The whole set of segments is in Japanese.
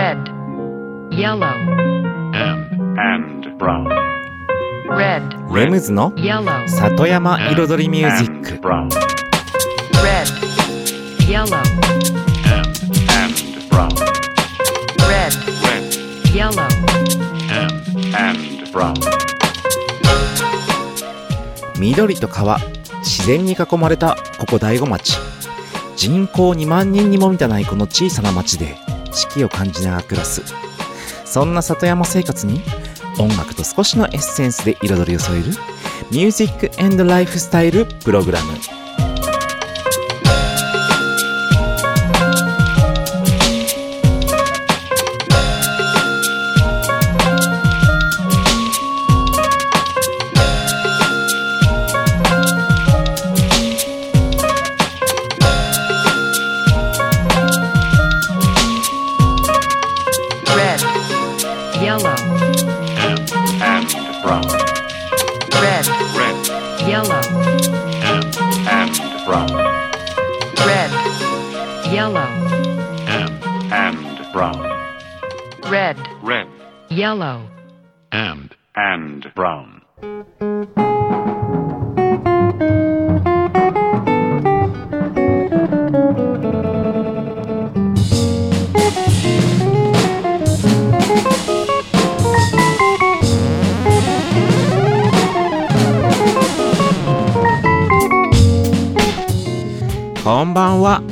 red, yellow, and, and brown. red, レムズの yellow, 里山彩りミュージッ And ク brown. red, yellow, And, and brown. red, Red. yellow, And, and brown. 緑と川自然に囲まれたここ大子町人口2万人にも満たないこの小さな町で四季を感じながら暮らす。そんな里山生活に音楽と少しのエッセンスで彩りを添えるミュージックエンドライフスタイルプログラム。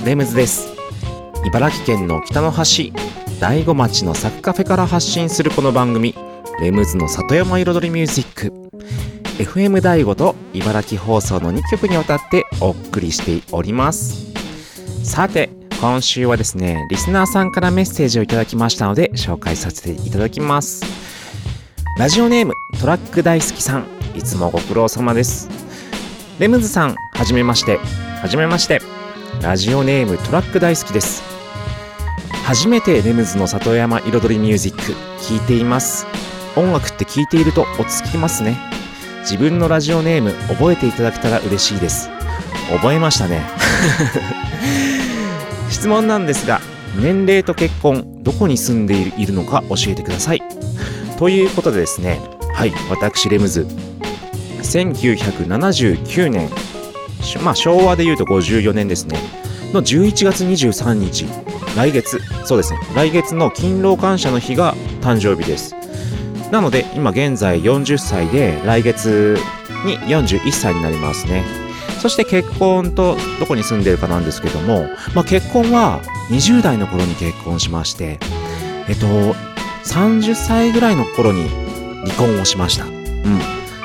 レムズです。茨城県の北の端大子町のサクカフェから発信するこの番組レムズの里山彩りミュージック。FM 大子と茨城放送の2曲にわたってお送りしております。さて今週はですねリスナーさんからメッセージをいただきましたので紹介させていただきます。ラジオネームトラック大好きさん。いつもご苦労様です。レムズさんはじめまして。はじめまして。ラジオネームトラック大好きです。初めてレムズの里山彩りミュージック聴いています。音楽って聴いていると落ち着きますね。自分のラジオネーム覚えていただけたら嬉しいです。覚えましたね。質問なんですが年齢と結婚どこに住んでいるのか教えてください。ということでですねはい私レムズ。1979年まあ昭和で言うと54年ですね。の11月23日来月そうですね。来月の勤労感謝の日が誕生日です。なので今現在40歳で来月に41歳になりますね。そして結婚とどこに住んでるかなんですけども、まあ、結婚は20代の頃に結婚しましてえっと30歳ぐらいの頃に離婚をしました。うん。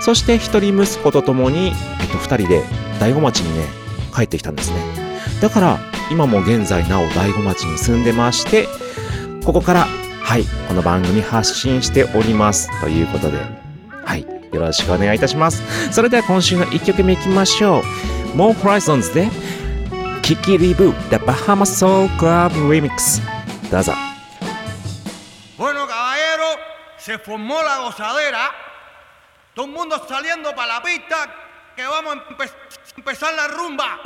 そして一人息子と共に、えっと、二人で大子町にね帰ってきたんですねだから今も現在なお大子町に住んでましてここからはいこの番組発信しておりますということではいよろしくお願いいたしますそれでは今週の1曲目いきましょう More Horizons でキキリブ The Bahama Soul Club Remix どうぞ Bueno, caballero, se formó la gozadera. Todo el mundo saliendo para la pista, que vamos a empezar. Empezar la rumba.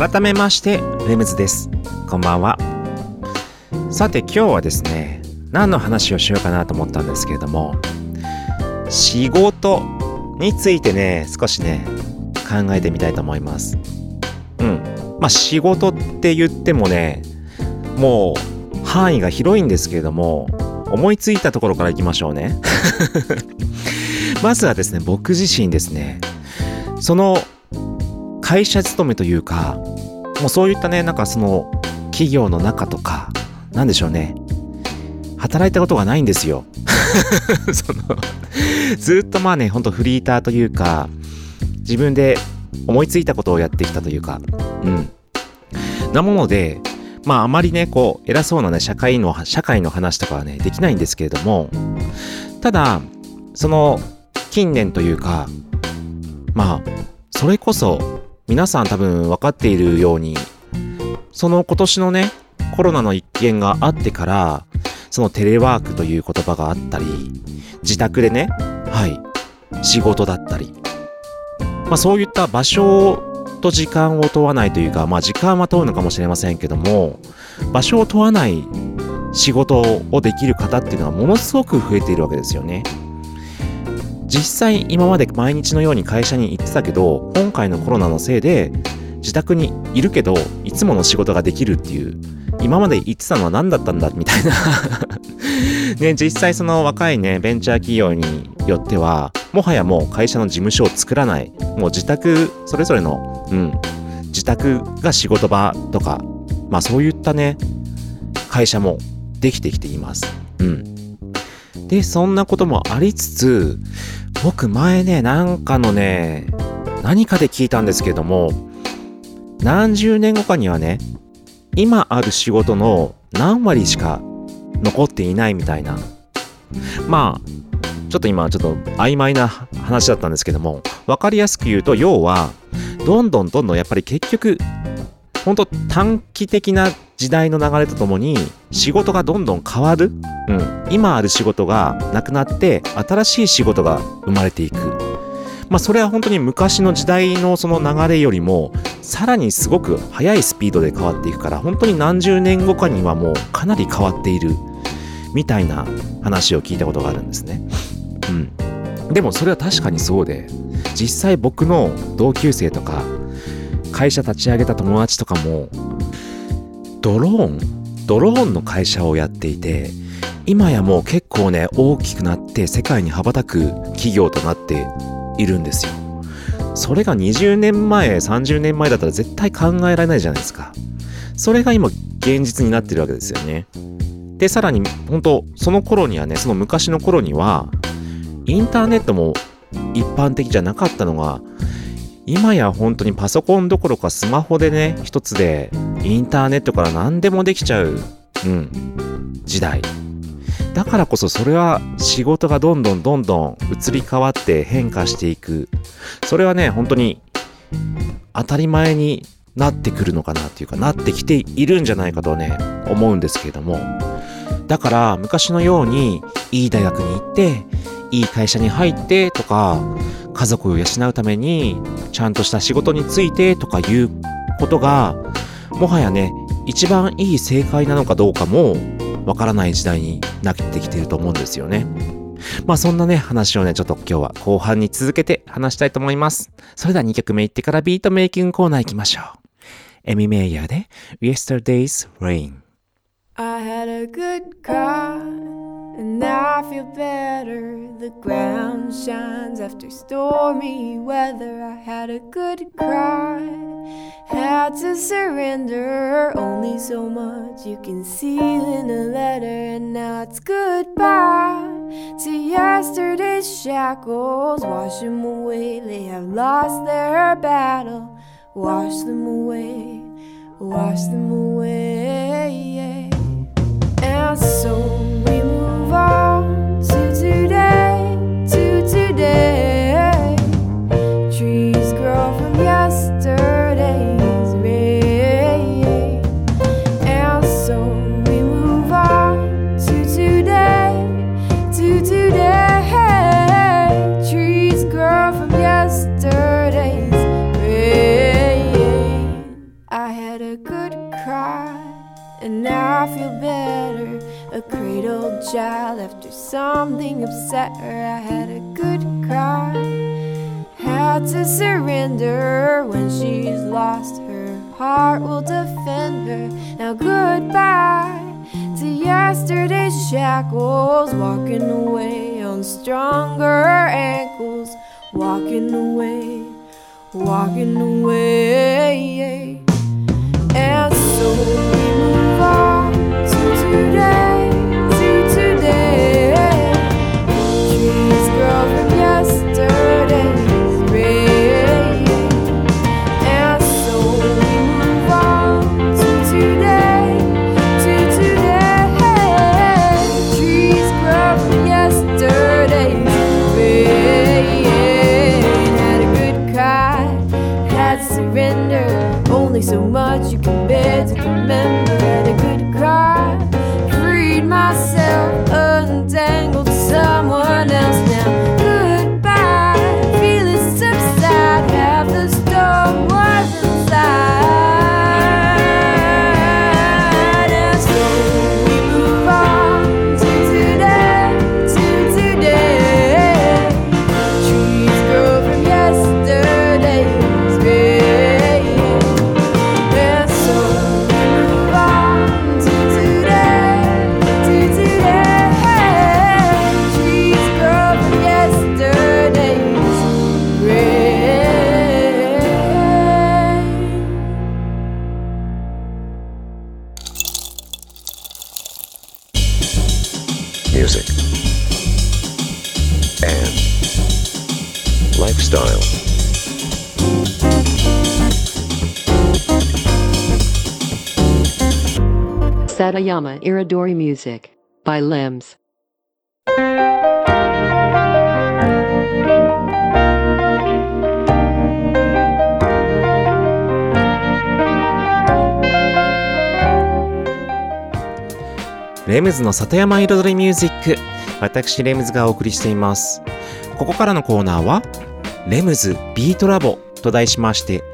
改めましてレムズです。こんばんは。さて今日はですね何の話をしようかなと思ったんですけれども仕事についてね少しね考えてみたいと思います。うん。まあ仕事って言ってもねもう範囲が広いんですけれども思いついたところからいきましょうね。まずはですね僕自身ですね。その会社勤めというか、もうそういったね、なんかその企業の中とか、なんでしょうね。働いたことがないんですよ。そのずっとまあね、ほんとフリーターというか、自分で思いついたことをやってきたというか、うん。なもので、まああまりね、こう、偉そうなね、社会の、社会の話とかはね、できないんですけれども、ただ、その、近年というか、まあ、それこそ、皆さん多分分かっているように、その今年のね、コロナの一件があってから、そのテレワークという言葉があったり、自宅でね、はい、仕事だったり、まあそういった場所と時間を問わないというか、まあ時間は問うのかもしれませんけども、場所を問わない仕事をできる方っていうのはものすごく増えているわけですよね。実際今まで毎日のように会社に行ってたけど今回のコロナのせいで自宅にいるけどいつもの仕事ができるっていう今まで言ってたのは何だったんだみたいな。ね実際その若いねベンチャー企業によってはもはやもう会社の事務所を作らない。もう自宅それぞれのうん自宅が仕事場とかまあそういったね会社もできてきています。うん。でそんなこともありつつ僕前ね、なんかのね、何かで聞いたんですけども、何十年後かにはね、今ある仕事の何割しか残っていないみたいな。まあ、ちょっと今ちょっと曖昧な話だったんですけども、わかりやすく言うと、要は、どんどんどんどんやっぱり結局、本当短期的な時代の流れとともに仕事がどんどん変わる、うん、今ある仕事がなくなって新しい仕事が生まれていくまあそれは本当に昔の時代のその流れよりもさらにすごく速いスピードで変わっていくから本当に何十年後かにはもうかなり変わっているみたいな話を聞いたことがあるんですね。うん。でもそれは確かにそうで実際僕の同級生とか会社立ち上げた友達とかもドローンドローンの会社をやっていて今やもう結構ね大きくなって世界に羽ばたく企業となっているんですよ。それが20年前30年前だったら絶対考えられないじゃないですか。それが今現実になってるわけですよね。でさらに本当その頃にはねその昔の頃にはインターネットも一般的じゃなかったのが今や本当にパソコンどころかスマホでね一つでインターネットから何でもできちゃう、うん、時代。だからこそそれは仕事がどんどんどんどん移り変わって変化していく。それはね本当に当たり前になってくるのかなっていうかなってきているんじゃないかとね思うんですけれども。だから昔のようにいい大学に行っていい会社に入ってとか家族を養うためにちゃんとした仕事についてとかいうことがもはやね一番いい正解なのかどうかもわからない時代になってきてると思うんですよね。まあそんなね話をねちょっと今日は後半に続けて話したいと思います。それでは2曲目いってからビートメイキングコーナー行きましょう。エミメイヤーで Yesterday's Rain I had a good cry, and now I feel better. The ground shines after stormy weather. I had a good cry, had to surrender. Only so much you can seal in a letter, and now it's goodbye to yesterday's shackles. Wash them away, they have lost their battle. Wash them away, wash them away. And so we move on to today, to today. I feel better. A cradled child after something upset her. I had a good cry. Had to surrender when she's lost her heart will defend her. Now goodbye to yesterday's shackles. Walking away on stronger ankles. Walking away, walking away. And so we move on yeah. Sama Iridori Music by Limbs. lems の里山彩りミュージック。私、レムズがお送りしています。ここからのコーナーは、レムズビートラボと題しまして、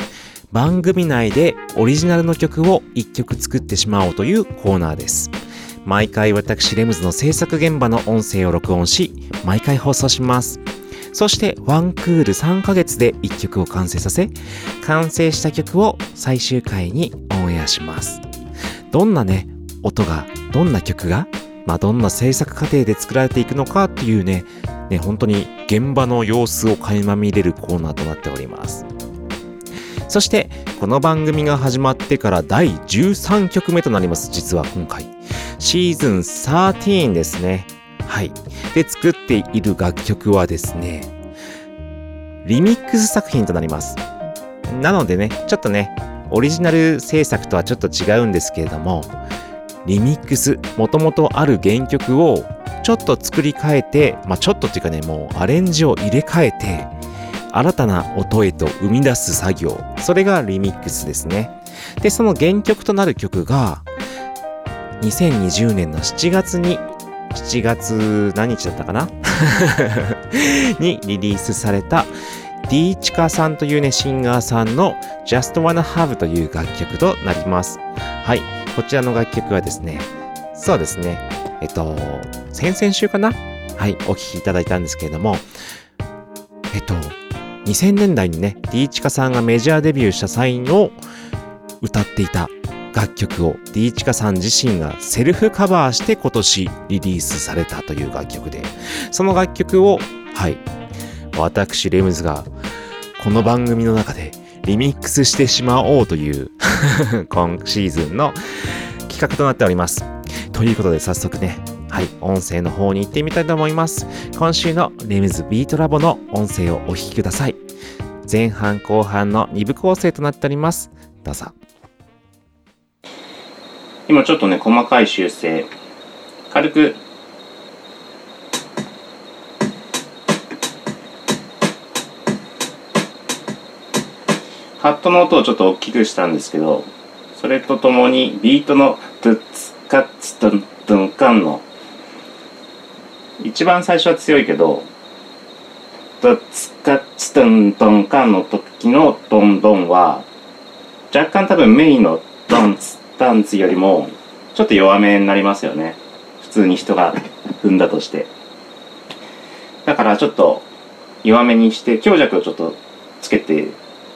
番組内でオリジナルの曲を1曲作ってしまおうというコーナーです。毎回私、レムズの制作現場の音声を録音し、毎回放送します。そして、ワンクール3ヶ月で1曲を完成させ、完成した曲を最終回にオンエアします。どんなね、音が、どんな曲が、まあ、どんな制作過程で作られていくのかっていうね、ね、本当に現場の様子を垣間見れるコーナーとなっております。そして、この番組が始まってから第13曲目となります、実は今回。シーズン13ですね。はい。で、作っている楽曲はですね、リミックス作品となります。なのでね、ちょっとね、オリジナル制作とはちょっと違うんですけれども、リミックス、もともとある原曲をちょっと作り変えて、まあちょっとっていうかね、もうアレンジを入れ替えて、新たな音へと生み出す作業。それがリミックスですね。で、その原曲となる曲が、2020年の7月に、7月何日だったかな？にリリースされた D チカさんというね、シンガーさんの Just Wanna Have という楽曲となります。はい。こちらの楽曲はですね、そうですね、えっと、先々週かな？はい、お聴きいただいたんですけれども、えっと、2000年代にね、D チカさんがメジャーデビューした際の歌っていた楽曲を D チカさん自身がセルフカバーして今年リリースされたという楽曲で、その楽曲を、はい、私、レムズがこの番組の中でリミックスしてしまおうという 今シーズンの企画となっております。ということで早速ね、はい、音声の方に行ってみたいと思います。今週のレムズビートラボの音声をお聞きください。前半後半の2部構成となっております。どうぞ。今ちょっとね、細かい修正、軽くハットの音をちょっと大きくしたんですけど、それとともにビートのトゥッツカッツトントンカンの一番最初は強いけど、トゥッツカッツトントンカンの時のドンドンは若干多分メインのドンツタンツよりもちょっと弱めになりますよね。普通に人が踏んだとして。だからちょっと弱めにして強弱をちょっとつけて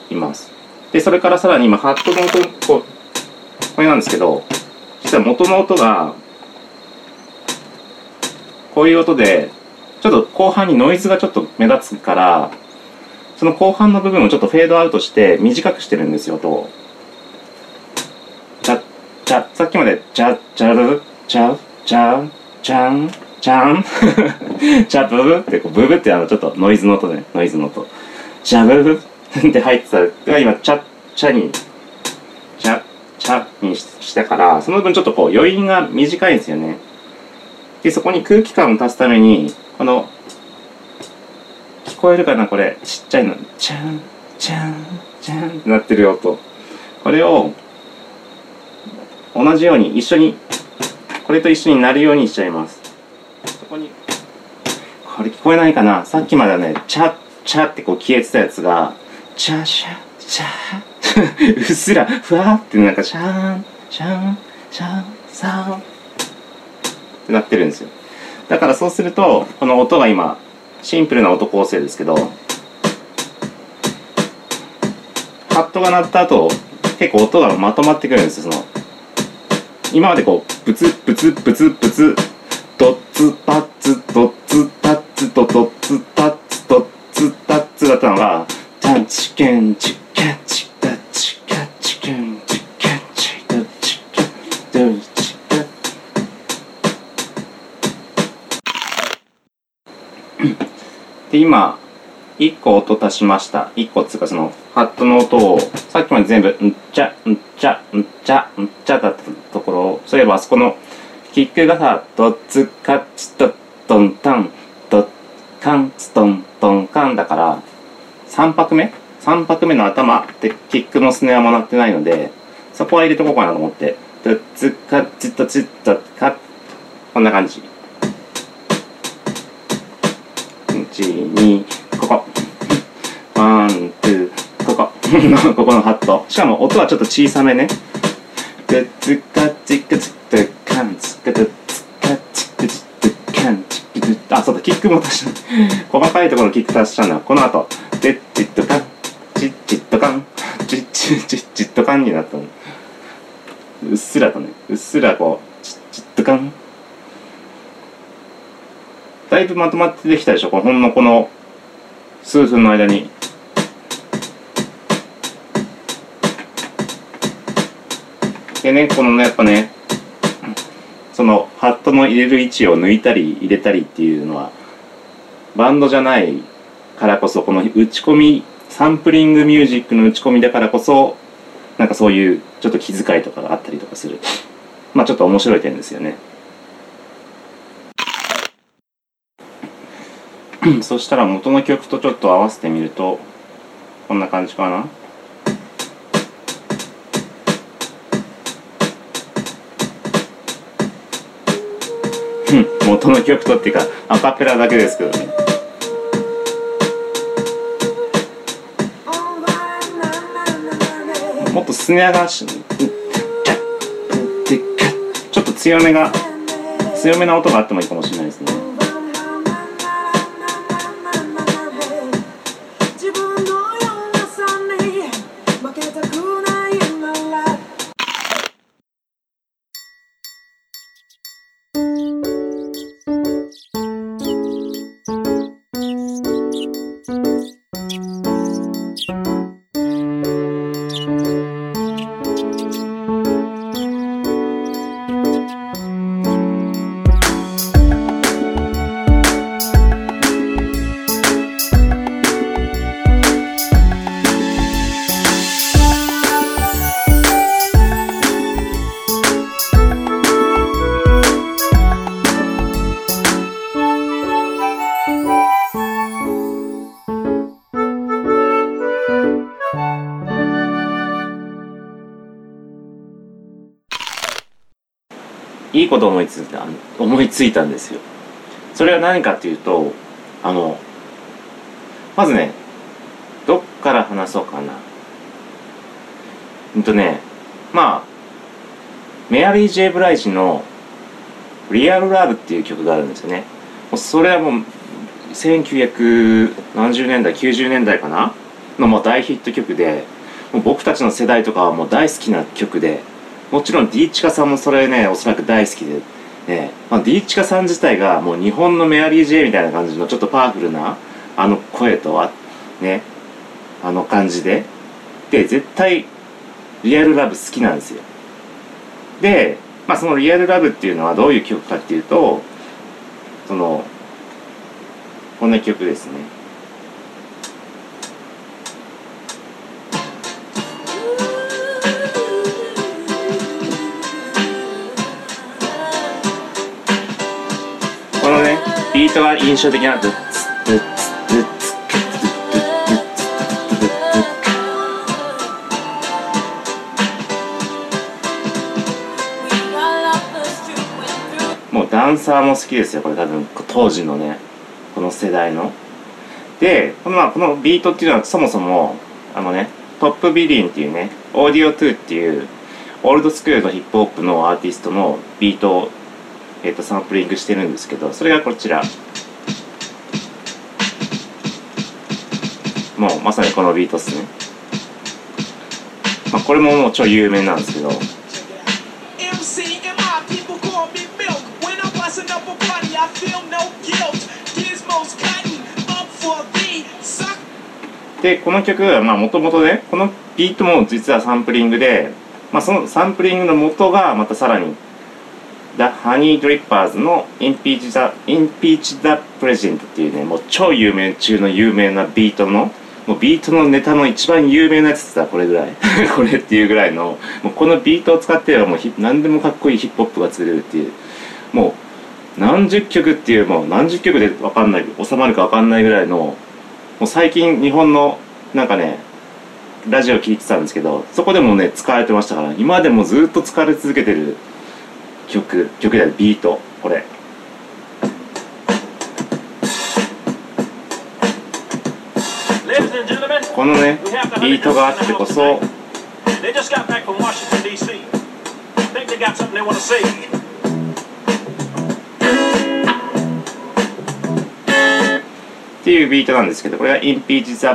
います。で、それからさらに今、ハットの音、こ、これなんですけど、実は元の音が、こういう音で、ちょっと後半にノイズがちょっと目立つから、その後半の部分をちょっとフェードアウトして短くしてるんですよ、音を。チャ、チャ、さっきまで、チャ、チャル、チャ、チャ、チャン、チャン、チャブブって、こうブブってあの、ちょっとノイズの音ね、ノイズの音。チャブブって入ってたが今、チャ、チャに、チャ、チャにししたから、その分ちょっとこう余韻が短いんですよね。で、そこに空気感を足すために、この、聞こえるかなこれ、ちっちゃいの。チャン、チャン、チャンってなってる音。これを、同じように一緒に、これと一緒になるようにしちゃいます。そこに、これ聞こえないかなさっきまではね、チャッ、チャってこう消えてたやつが、チャシャ、チャ うっすら、ふわーってなんか、シャーン、シャーン、シャーン、サーンってなってるんですよ。だからそうすると、この音が今、シンプルな音構成ですけど、ハットが鳴った後、結構音がまとまってくるんですよ、その、今までこう、ブツブツブツブツ、ドッツパッツ、ドッツタッツ、ドドッツタッツ、ドッツタッツだったのが、タンチケンチケンチタッで、今、1個音足しました。1個っつうかその、ハットの音を、さっきまで全部、んっちゃ、んっちゃ、んっちゃ、んっちゃだったところを、そういえばあそこの、キックがさ、ドッツカッチドットンタン、ドッカンツトントンカンだから、3拍目 ?3 拍目の頭でキックのスネアも鳴ってないので、そこは入れとこうかなと思って、ドッツカッチドチッドカッ、こんな感じ12ここワン、ツー、ここ。ここのハット。しかも音はちょっと小さめね。ツツカチクチクカンチクツカチクチクカンチクチあ、そうだ、キックも足した。細かいところキック足したんだ。この後、チッチッとカン、チッチッとカン、チッチッチッチッとカンになったの。うっすらとね、うっすらこう、チッチッとカン。だいぶまとまってできたでしょ？ほんのこの数分の間に。でねこのねやっぱねそのハットの入れる位置を抜いたり入れたりっていうのはバンドじゃないからこそこの打ち込みサンプリングミュージックの打ち込みだからこそなんかそういうちょっと気遣いとかがあったりとかする。まあちょっと面白い点ですよね。そしたら元の曲とちょっと合わせてみるとこんな感じかな？元の曲とっていうかアカペラだけですけどね。もっとスネアがちょっと強めが強めな音があってもいいかもしれないですね。こと思いついた思いついたんですよ。それは何かっていうとあのまずねどっから話そうかな。うんとねまあメアリー・ジェイ・ブライジの「リアル・ラブ」っていう曲があるんですよね。それはもう1970年代90年代かな？のもう大ヒット曲でもう僕たちの世代とかはもう大好きな曲で。もちろん D チカさんもそれねおそらく大好きで、ねまあ、D チカさん自体がもう日本のメアリー・ジェイみたいな感じのちょっとパワフルなあの声とはねあの感じで。で絶対リアルラブ好きなんですよ。で、まあ、そのリアルラブっていうのはどういう曲かっていうとそのこんな曲ですね。ビートは印象的な。ドゥッツドッツドゥッツもうダンサーも好きですよこれ多分。当時のね。この世代の。で、まあ、このビートっていうのはそもそもあのね Top Billin'っていうねオーディオ2っていうオールドスクールのヒップホップのアーティストのビートえー、とサンプリングしてるんですけどそれがこちら。もうまさにこのビートっすね、まあ、これももう超有名なんですけど。でこの曲はもともとねこのビートも実はサンプリングで、まあ、そのサンプリングの元がまたさらに The Honey Drippers の Impeach the, Impeach the President っていうねもう超有名中の有名なビートのもうビートのネタの一番有名なやつって言ったらこれぐらい。これっていうぐらいのもうこのビートを使ってはもう何でもかっこいいヒップホップが作れるっていう。もう何十曲っていうもう何十曲で分かんない収まるか分かんないぐらいのもう最近日本のなんかねラジオ聞いてたんですけどそこでもね使われてましたから今でもずっと使われ続けてる。曲曲であるビート。これ。このねビートがあってこそ。っていうビートなんですけどこれは Impeach the,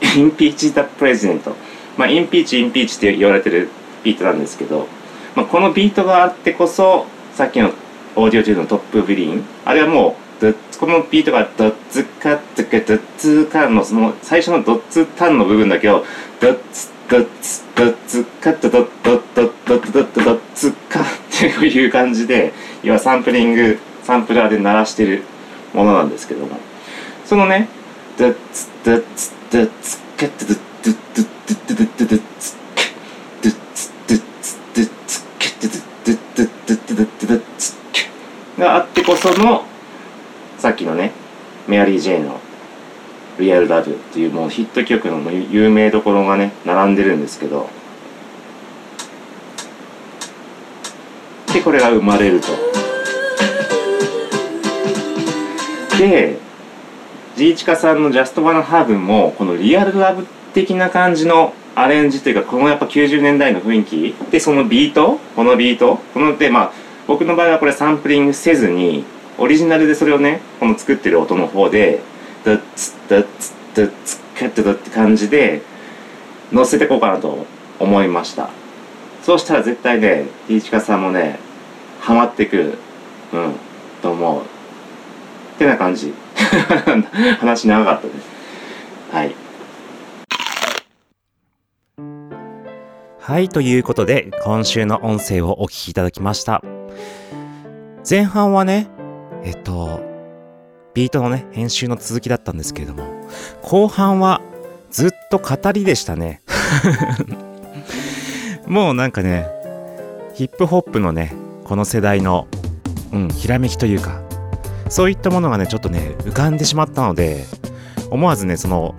Impeach the President まあ Impeach Impeach って言われてるビートなんですけどまあ、このビートがあってこそさっきのオーディオ中の Top Billin'あれはもうこのビートがドッツカッツカドッツカのその最初のドッツタンの部分だけをドッツドッツドッツカッドドッドッドッドッドッドッドッツカっていう感じで要はサンプリングサンプラーで鳴らしてるものなんですけども。そのね、ドッツドッツドッツカッドドッドッドッドッドッドッドッツドッツドッツドッツカッドドッドッドッドッドッドッがあってこそのさっきのねメアリー・ジェイの「リアル・ラブ」っていうもうヒット曲の有名どころがね並んでるんですけどでこれが生まれるとでジーチカさんの「ジャスト・ワン・ハーブ」もこのリアル・ラブ的な感じのアレンジというかこのやっぱ90年代の雰囲気でそのビートこのビートこのでまあ僕の場合はこれサンプリングせずにオリジナルでそれをねこの作ってる音の方でダッツダッツダッツカットダって感じで乗せてこうかなと思いました。そうしたら絶対ねジーチカさんもねハマってくるうんと思う。ってな感じ。話長かったですはい。はいということで今週の音声をお聞きいただきました。前半はねえっとビートのね編集の続きだったんですけれども後半はずっと語りでしたね。もうなんかねヒップホップのねこの世代のうんひらめきというかそういったものがね、ちょっとね、浮かんでしまったので、思わずね、その、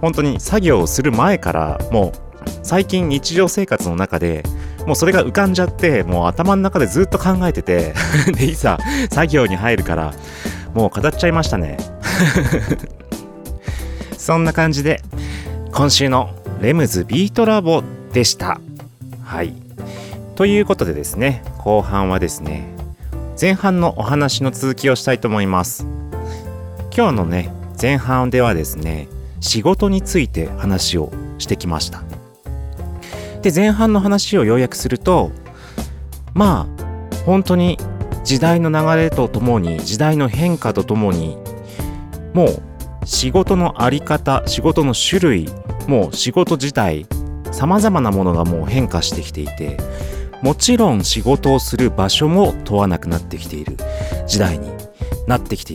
本当に作業をする前から、もう、最近日常生活の中で、もうそれが浮かんじゃって、もう頭の中でずっと考えてて、で、いざ作業に入るから、もう語っちゃいましたね。そんな感じで、今週のレムズビートラボでした。はい。ということでですね、後半はですね、前半のお話の続きをしたいと思います今日のね前半ではですね仕事について話をしてきましたで前半の話を要約するとまあ本当に時代の流れとともに時代の変化とともにもう仕事の在り方仕事の種類もう仕事自体さまざまなものがもう変化してきていてもちろん仕事をする場所も問わなくなってきている時代になってきて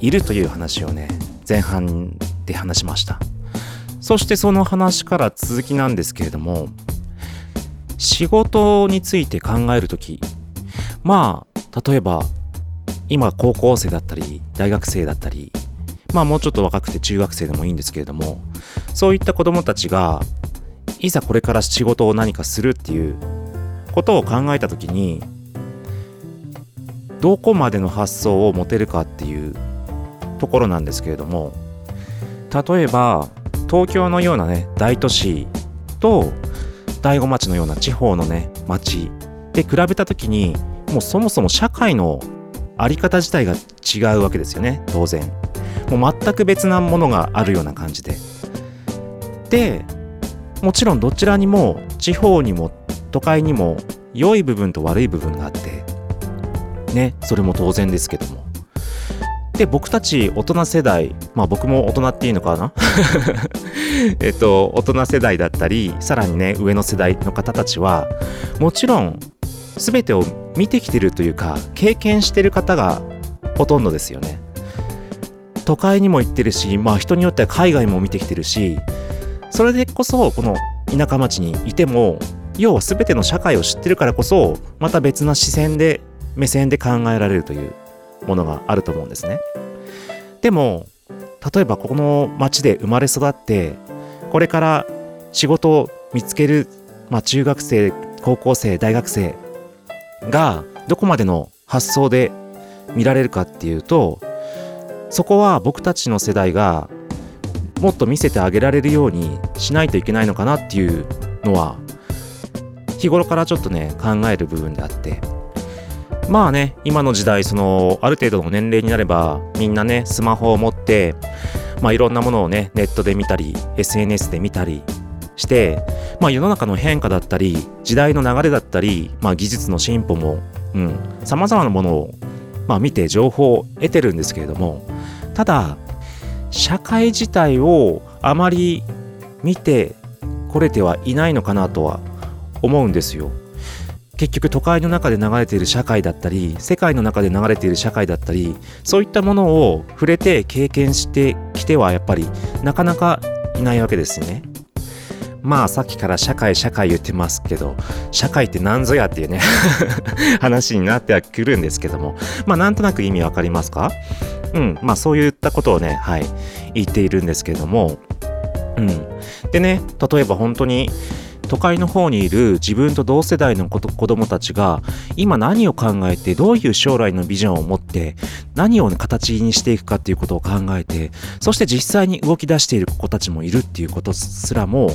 いるという話をね前半で話しました。そしてその話から続きなんですけれども仕事について考えるときまあ例えば今高校生だったり大学生だったりまあもうちょっと若くて中学生でもいいんですけれどもそういった子供たちがいざこれから仕事を何かするっていうことを考えた時にどこまでの発想を持てるかっていうところなんですけれども例えば東京のようなね大都市と大子町のような地方のね町で比べた時にもうそもそも社会の在り方自体が違うわけですよね。当然。もう全く別なものがあるような感じで。でもちろんどちらにも地方にも都会にも良い部分と悪い部分があって。ねそれも当然ですけども。で僕たち大人世代まあ僕も大人っていうのかな？えっと大人世代だったりさらにね上の世代の方たちはもちろん全てを見てきてるというか経験してる方がほとんどですよね。都会にも行ってるしまあ人によっては海外も見てきてるしそれでこそこの田舎町にいても要は全ての社会を知ってるからこそまた別な視線で目線で考えられるというものがあると思うんですね。でも例えばこの町で生まれ育ってこれから仕事を見つける、まあ、中学生高校生大学生がどこまでの発想で見られるかっていうとそこは僕たちの世代がもっと見せてあげられるようにしないといけないのかなっていうのは日頃からちょっとね考える部分であって。まあね今の時代そのある程度の年齢になればみんなねスマホを持ってまあいろんなものをねネットで見たり SNS で見たりしてまあ世の中の変化だったり時代の流れだったりまあ技術の進歩もうん様々なものをまあ見て情報を得てるんですけれどもただ社会自体をあまり見てこれてはいないのかなとは思うんですよ。結局都会の中で流れている社会だったり世界の中で流れている社会だったりそういったものを触れて経験してきてはやっぱりなかなかいないわけですよね。まあさっきから社会社会言ってますけど社会って何ぞやっていうね 話になってはくるんですけども。まあなんとなく意味わかりますか？うんまあそういったことをねはい言っているんですけども。うん。でね例えば本当に都会の方にいる自分と同世代の子子供たちが今何を考えてどういう将来のビジョンを持って何を、形にしていくかっていうことを考えてそして実際に動き出している子たちもいるっていうことすらも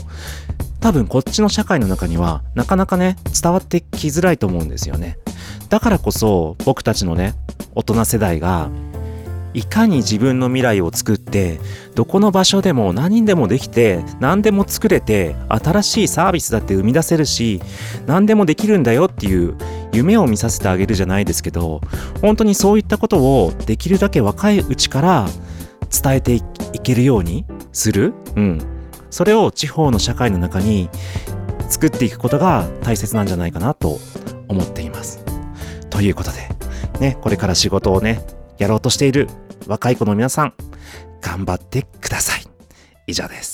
多分こっちの社会の中にはなかなかね伝わってきづらいと思うんですよね。だからこそ僕たちのね大人世代がいかに自分の未来を作ってどこの場所でも何でもできて何でも作れて新しいサービスだって生み出せるし何でもできるんだよっていう夢を見させてあげるじゃないですけど本当にそういったことをできるだけ若いうちから伝えていけるようにする、うん、それを地方の社会の中に作っていくことが大切なんじゃないかなと思っています。ということで、ね、これから仕事をね、やろうとしている若い子の皆さん、頑張ってください。以上です。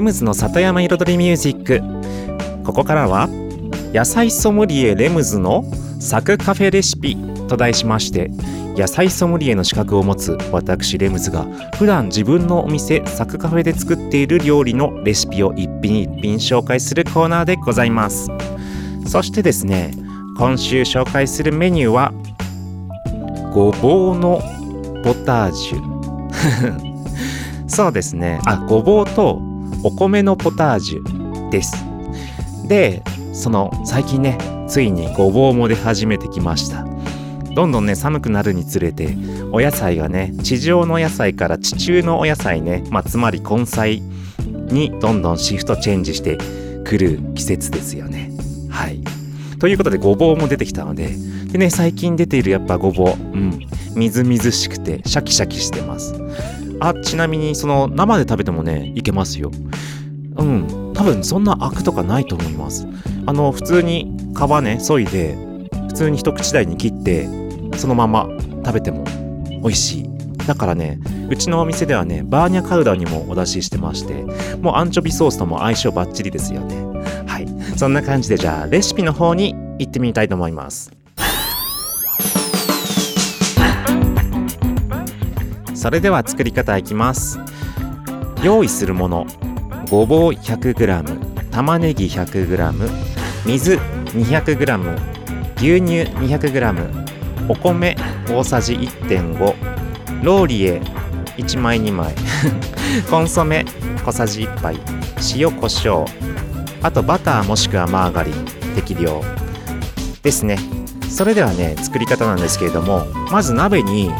レムズの里山彩りミュージック。ここからは野菜ソムリエレムズのサクカフェレシピと題しまして野菜ソムリエの資格を持つ私レムズが普段自分のお店サクカフェで作っている料理のレシピを一品一品紹介するコーナーでございます。そしてですね今週紹介するメニューはごぼうのポタージュ。そうですね。あごぼうとお米のポタージュです。でその最近ねついにごぼうも出始めてきました。どんどんね寒くなるにつれてお野菜がね地上の野菜から地中のお野菜ね、まあ、つまり根菜にどんどんシフトチェンジしてくる季節ですよね。はい。ということでごぼうも出てきたのででね最近出ているやっぱごぼう。うん。みずみずしくてシャキシャキしてます。あちなみにその生で食べてもねいけますよ。うん。多分そんなアクとかないと思います。あの普通に皮ね削いで普通に一口大に切ってそのまま食べても美味しい。だからねうちのお店ではねバーニャカウダにもお出ししてましてもうアンチョビソースとも相性バッチリですよね。はい。そんな感じでじゃあレシピの方に行ってみたいと思います。それでは作り方いきます。用意するもの。ごぼう 100g 玉ねぎ 100g 水 200g 牛乳 200g お米大さじ1.5ローリエ1枚2枚コンソメ小さじ1杯塩コショウ。あとバターもしくはマーガリン。適量。ですね。それではね作り方なんですけれどもまず鍋に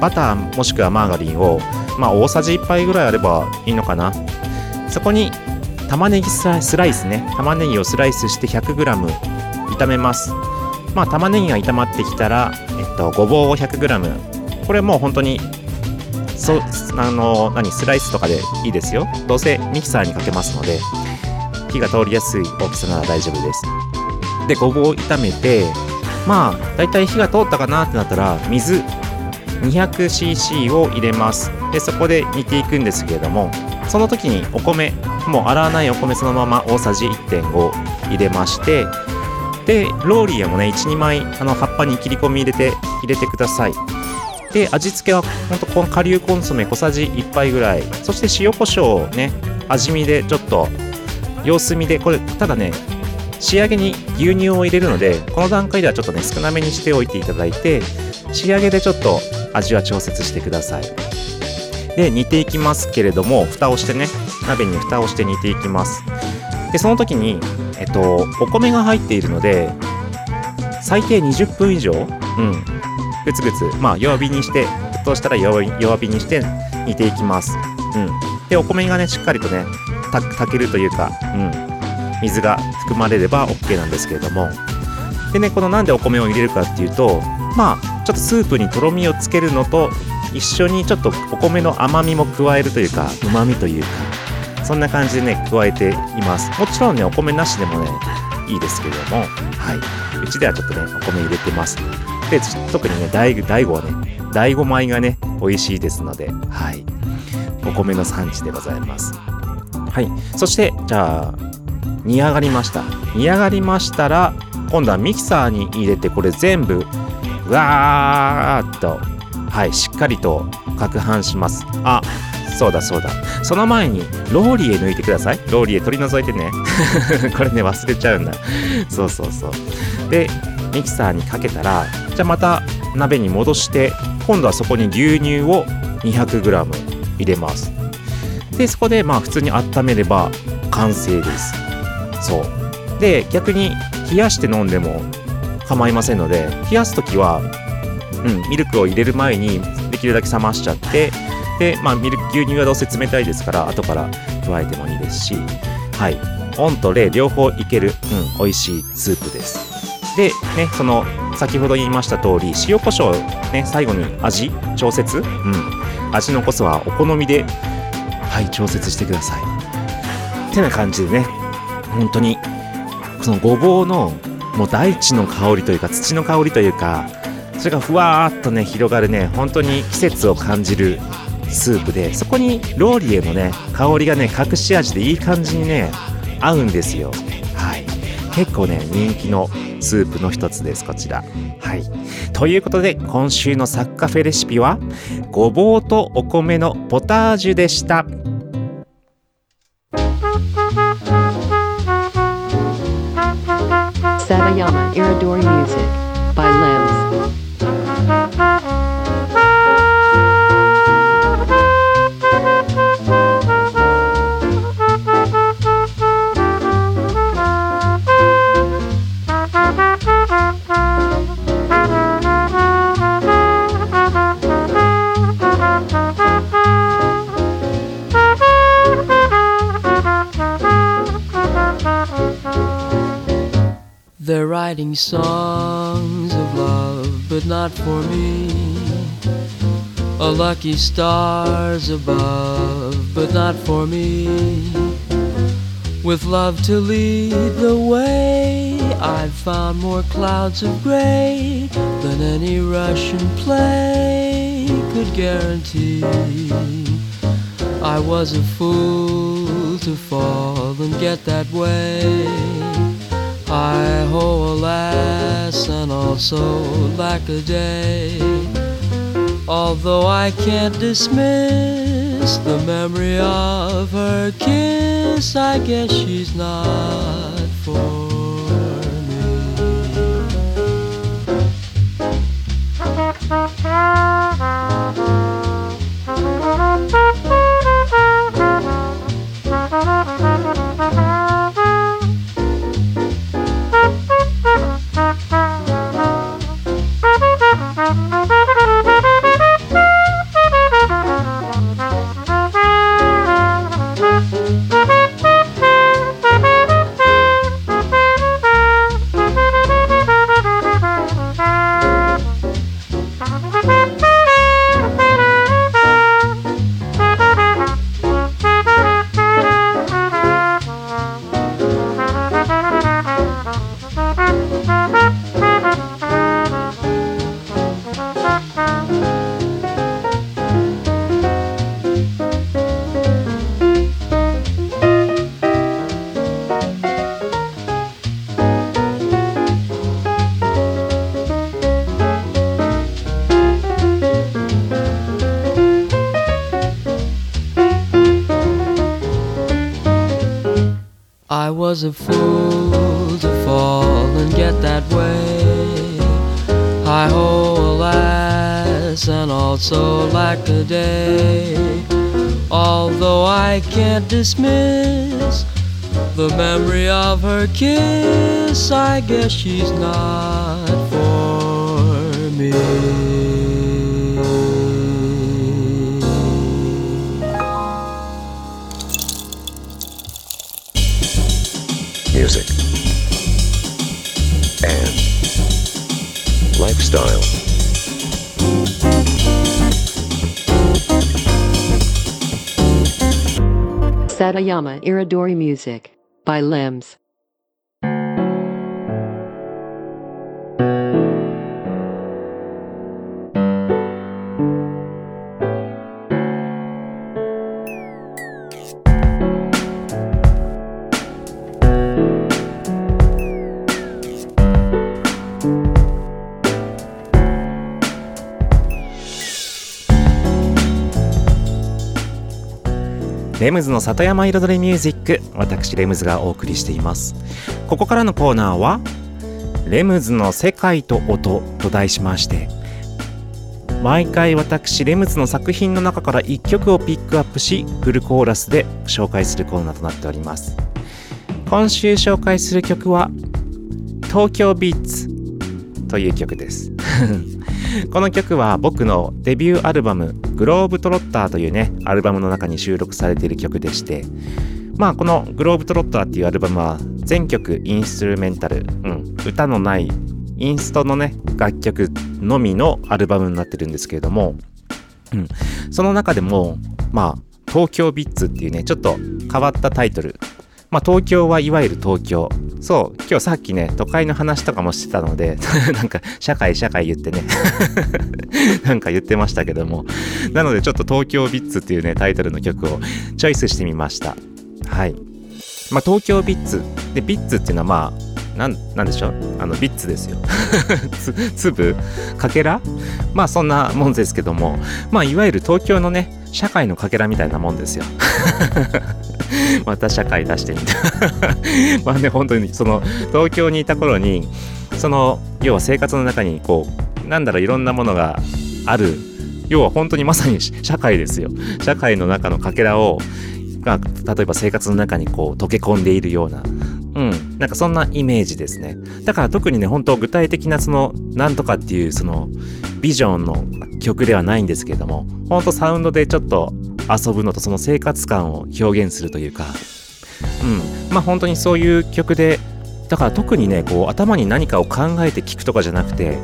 バターもしくはマーガリンをまあ大さじ1杯ぐらいあればいいのかな。そこに玉ねぎスライスね。玉ねぎをスライスして 100g 炒めます。まあ玉ねぎが炒まってきたら、えっと、ごぼうを 100g これもう本当にそあの何スライスとかでいいですよ。どうせミキサーにかけますので火が通りやすい大きさなら大丈夫です。でごぼうを炒めてまあだいたい火が通ったかなってなったら水 200cc を入れます。でそこで煮ていくんですけれどもその時にお米もう洗わないお米そのまま大さじ1.5入れましてでローリエもね12枚あの葉っぱに切り込み入れて入れてください。で味付けはほんとこの顆粒コンソメ小さじ1杯ぐらい。そして塩コショウをね味見でちょっと様子見でこれただね仕上げに牛乳を入れるのでこの段階ではちょっとね少なめにしておいていただいて仕上げでちょっと味は調節してください。で煮ていきますけれども蓋をしてね鍋に蓋をして煮ていきます。でその時にえっとお米が入っているので最低20分以上うんグツグツまあ弱火にして沸騰したら弱火にして煮ていきます。うん。でお米がねしっかりとね炊けるというかうん。水が含まれれば OK なんですけれども。でねこのなんでお米を入れるかっていうとまあちょっとスープにとろみをつけるのと一緒にちょっとお米の甘みも加えるというかうまみというかそんな感じでね加えています。もちろんねお米なしでもねいいですけれども。はい。うちではちょっとねお米入れてます。で特にね大大悟はね大悟米がね美味しいですので。はい。お米の産地でございます。はい。そしてじゃあ煮上がりました。煮上がりましたら今度はミキサーに入れてこれ全部わーっと。はいしっかりと攪拌します。あ。そうだそうだ。その前にローリエ抜いてください。ローリエ取り除いてね。これね忘れちゃうんだ。そうそうそう。でミキサーにかけたらじゃあまた鍋に戻して今度はそこに牛乳を 200g 入れます。でそこでまあ普通に温めれば完成です。そう。で逆に冷やして飲んでも構いませんので冷やす時は、うん、ミルクを入れる前にできるだけ冷ましちゃってで、まあ、ミルク牛乳はどうせ冷たいですから後から加えてもいいですしはい。オンとレ両方いける、うん、美味しいスープです。でねその先ほど言いました通り塩コショウね最後に味調節、うん、味の濃さはお好みではい調節してください。ってな感じでね本当にそのごぼうのもう大地の香りというか土の香りというかそれがふわーっとね広がるね本当に季節を感じるスープでそこにローリエのね香りがね隠し味でいい感じにね合うんですよ。はい。結構ね人気のスープの一つですこちら。はい。ということで今週のサッカフェレシピはごぼうとお米のポタージュでした。Satayama Iridori Music by Limbs. Writing songs of love, but not for me. A lucky stars above, but not for me. With love to lead the way, I've found more clouds of gray than any Russian play could guarantee. I was a fool to fall and get that way. I ho alas and also lack a day. Although I can't dismiss the memory of her kiss, I guess she's not for me. was a fool to fall and get that way. Hi ho, alas, and also lack a day. Although I can't dismiss the memory of her kiss, I guess she's not for me. Satayama Iridori Music by Limbs. ムズの里山彩りミュージック私レムズがお送りしています。ここからのコーナーはレムズの世界と音と題しまして毎回私レムズの作品の中から1曲をピックアップしフルコーラスで紹介するコーナーとなっております。今週紹介する曲は東京ビーツという曲です。この曲は僕のデビューアルバム「グローブトロッター」というねアルバムの中に収録されている曲でしてまあこの「グローブトロッター」っていうアルバムは全曲インストゥルメンタル、うん、歌のないインストのね楽曲のみのアルバムになってるんですけれども、うん、その中でもまあ東京ビッツっていうねちょっと変わったタイトルまあ、東京はいわゆる東京。そう今日さっきね都会の話とかもしてたので なんか社会社会言ってね。なんか言ってましたけども。なのでちょっと東京ビッツっていうねタイトルの曲をチョイスしてみました。はい。まあ東京ビッツ。でビッツっていうのはまあなんなんでしょう。あのビッツですよ。粒かけら？まあそんなもんですけども。まあいわゆる東京のね社会のかけらみたいなもんですよ。また社会出してみた まあね本当にその東京にいた頃にその要は生活の中にこうなんだろういろんなものがある。要は本当にまさに社会ですよ。社会の中のかけらをが例えば生活の中にこう溶け込んでいるような。うん、なんかそんなイメージですね。だから特にね、本当具体的なその、なんとかっていうその、ビジョンの曲ではないんですけれども、本当サウンドでちょっと遊ぶのとその生活感を表現するというか、うん、まあ本当にそういう曲で、だから特にね、こう頭に何かを考えて聴くとかじゃなくて、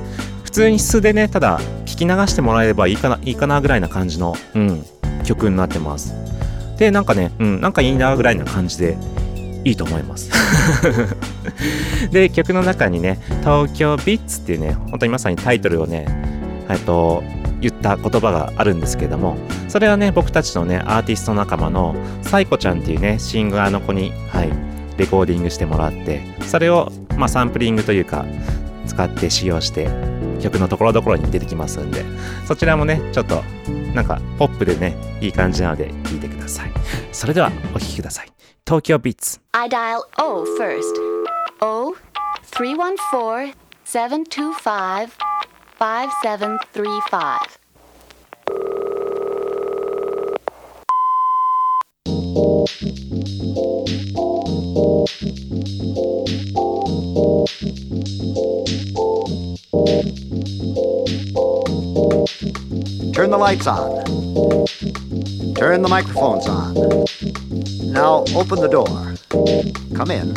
普通に素でね、ただ聞き流してもらえればいいかな、いいかなぐらいな感じの、うん、曲になってます。で、なんかね、うん、なんかいいなぐらいな感じで、いいと思います。で、曲の中にね、東京ビッツっていうね、本当にまさにタイトルをね、えっと、言った言葉があるんですけれども、それはね、僕たちのね、アーティスト仲間のサイコちゃんっていうね、シンガーの子に、はい、レコーディングしてもらって、それを、まあ、サンプリングというか、使って使用して、曲のところどころに出てきますんで、そちらもね、ちょっと、なんか、ポップでね、いい感じなので、聴いてください。それでは、お聴きください。東京ビッツ。I dial O first. O three one four seven two five five seven three five. Turn the lights on. Turn the microphones on. Now open the door. Come in.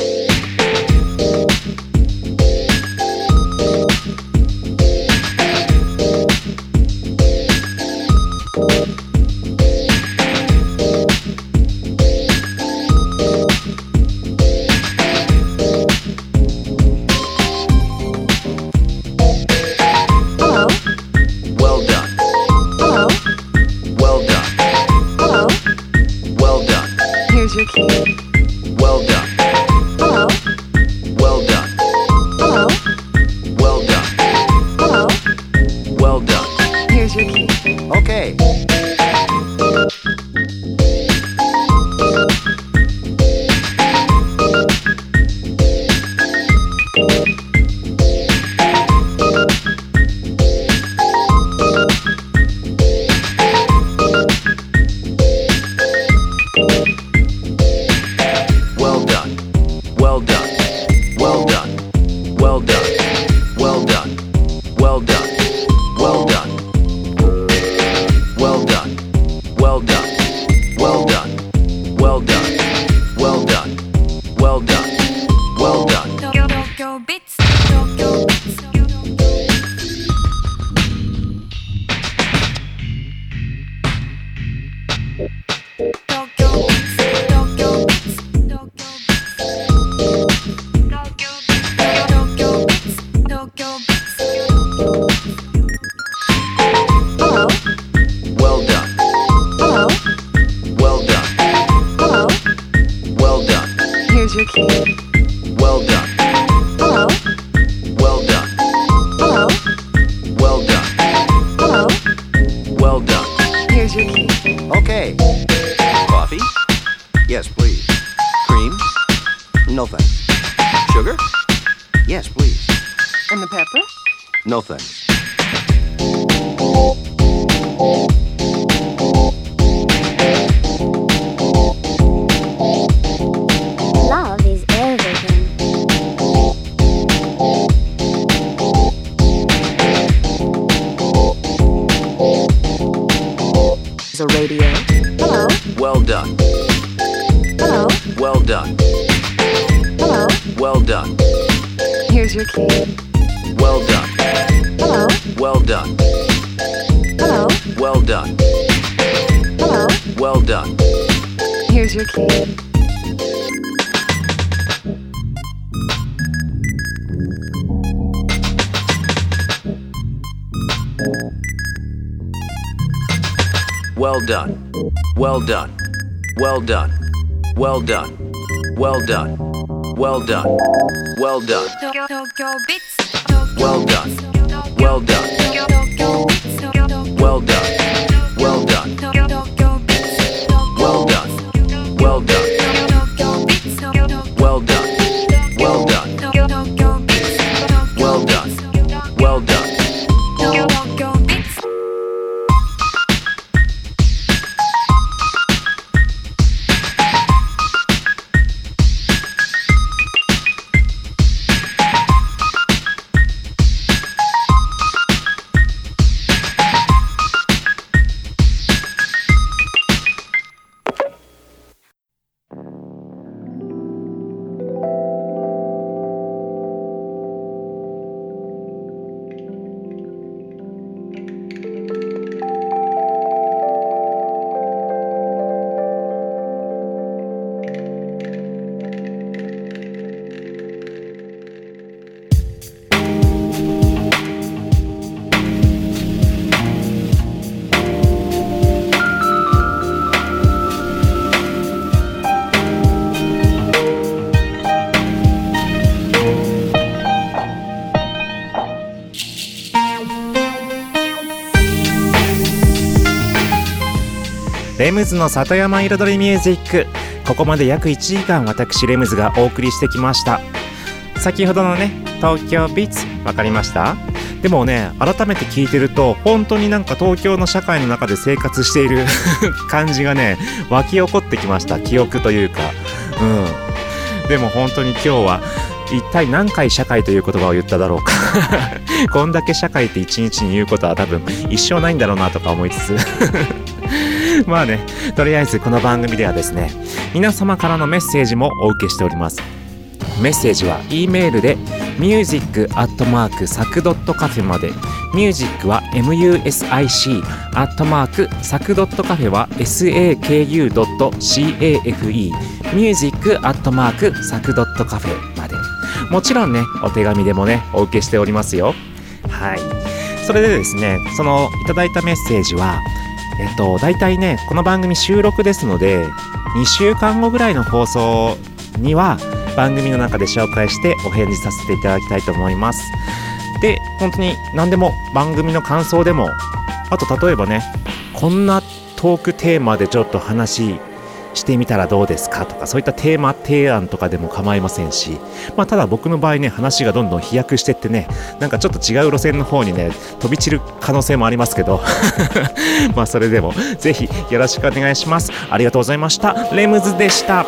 Hey. Is a radio. Hello. Well done. Hello. Well done. Hello. Well done. Here's your key. Well done. Hello. Well done. Hello. Well done. Hello. Well done. Here's your key. Well done. Well done. Well done. Well done. Well done. Well done. Well done. Well done. Well done. ムズの里山彩りミュージック。ここまで約1時間私レムズがお送りしてきました。先ほどのね東京ビーツ分かりました？でもね改めて聞いてると本当になんか東京の社会の中で生活している 感じがね湧き起こってきました。記憶というか。うん。でも本当に今日は一体何回社会という言葉を言っただろうか。こんだけ社会って一日に言うことは多分一生ないんだろうなとか思いつつ。まあね、とりあえずこの番組ではですね、皆様からのメッセージもお受けしております。メッセージは E メールで music.sac.cafe まで music は music アットマークサクドットカフェは saku.cafe music アットマークサクドットカフェまで。もちろんねお手紙でもねお受けしておりますよ。はい。それでですねそのいただいたメッセージはえっと、大体ね、この番組収録ですので、2週間後ぐらいの放送には、番組の中で紹介してお返事させていただきたいと思います。で、本当に何でも番組の感想でも、あと例えばね、こんなトークテーマでちょっと話してみたらどうですかとか、そういったテーマ提案とかでも構いませんし、まあ、ただ僕の場合ね、話がどんどん飛躍してってね、なんかちょっと違う路線の方にね、飛び散る可能性もありますけど、まあ、それでも、ぜひよろしくお願いします。ありがとうございました。レムズでした。